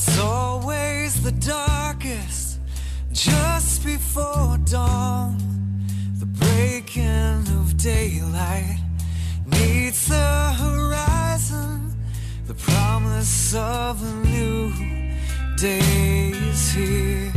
It's always the darkest just before dawn. The breaking of daylight meets the horizon. The promise of a new day is here.